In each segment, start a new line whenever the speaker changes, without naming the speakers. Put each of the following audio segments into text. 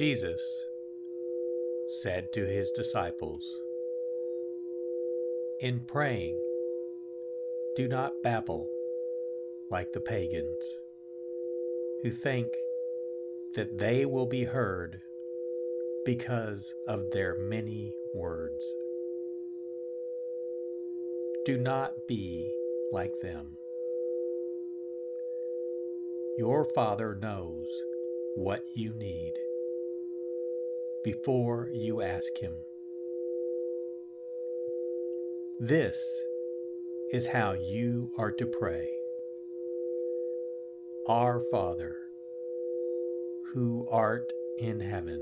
Jesus said to his disciples, In praying, do not babble like the pagans, who think that they will be heard because of their many words. Do not be like them. Your Father knows what you need before you ask Him. This is how you are to pray Our Father, who art in heaven,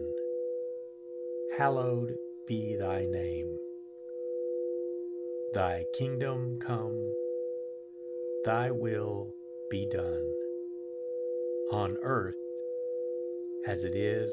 hallowed be thy name. Thy kingdom come, thy will be done, on earth as it is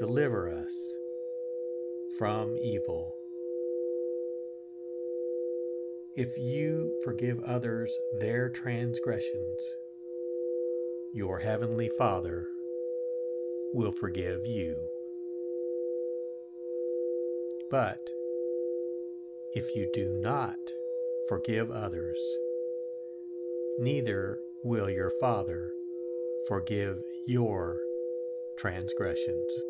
Deliver us from evil. If you forgive others their transgressions, your heavenly Father will forgive you. But if you do not forgive others, neither will your Father forgive your transgressions.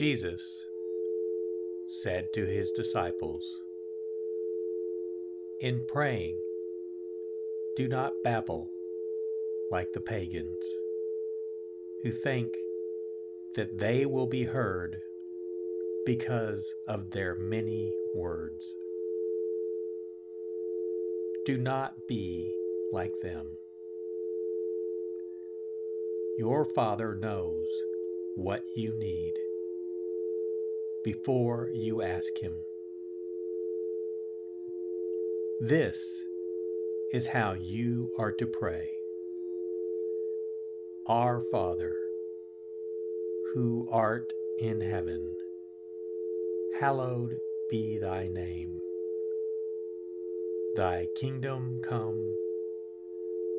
Jesus said to his disciples, In praying, do not babble like the pagans, who think that they will be heard because of their many words. Do not be like them. Your Father knows what you need before you ask Him. This is how you are to pray Our Father, who art in heaven, hallowed be thy name. Thy kingdom come,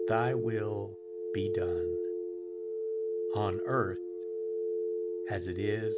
thy will be done, on earth as it is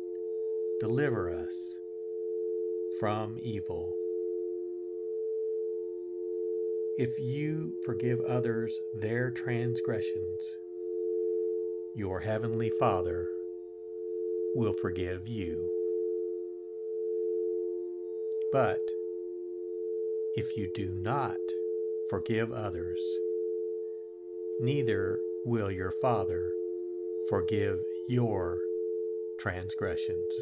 Deliver us from evil. If you forgive others their transgressions, your heavenly Father will forgive you. But if you do not forgive others, neither will your Father forgive your transgressions.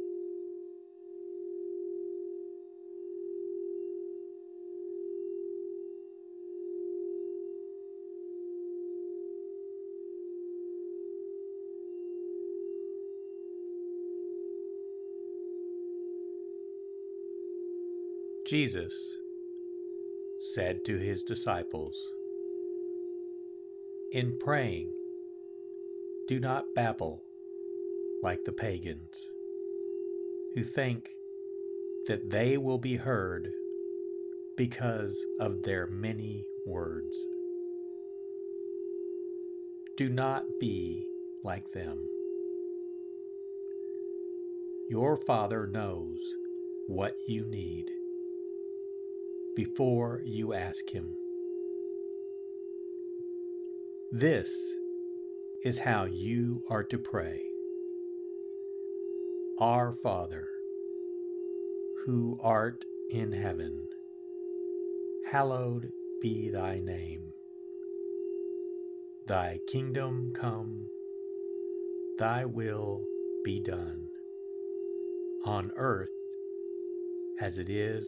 Jesus said to his disciples, In praying, do not babble like the pagans, who think that they will be heard because of their many words. Do not be like them. Your Father knows what you need before you ask Him. This is how you are to pray Our Father, who art in heaven, hallowed be thy name. Thy kingdom come, thy will be done, on earth as it is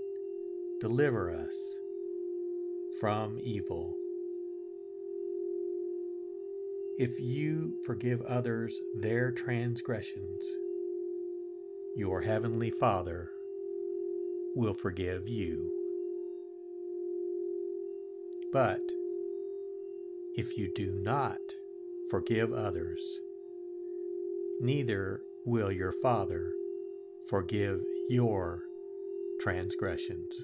Deliver us from evil. If you forgive others their transgressions, your heavenly Father will forgive you. But if you do not forgive others, neither will your Father forgive your transgressions.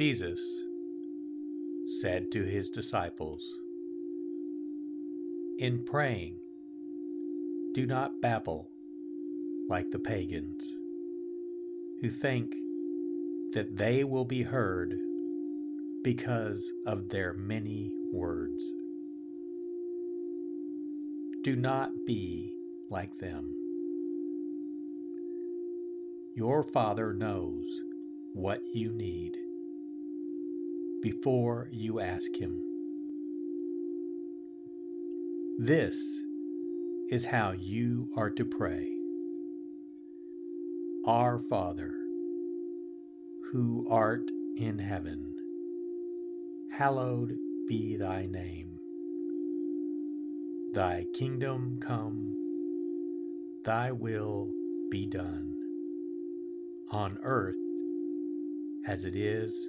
Jesus said to his disciples, In praying, do not babble like the pagans, who think that they will be heard because of their many words. Do not be like them. Your Father knows what you need before you ask Him. This is how you are to pray. Our Father, who art in heaven, hallowed be thy name. Thy kingdom come, thy will be done, on earth as it is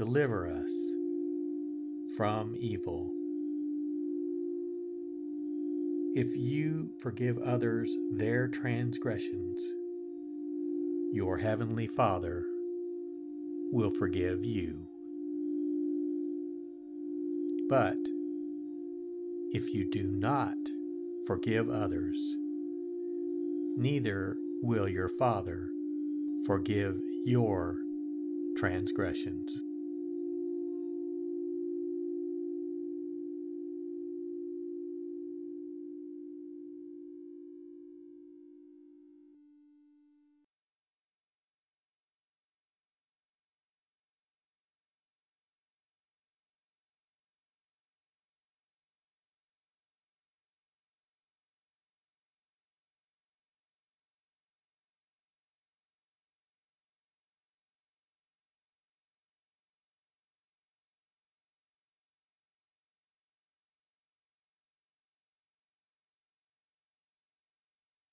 deliver us from evil. If you forgive others their transgressions, your heavenly Father will forgive you. But if you do not forgive others, neither will your Father forgive your transgressions.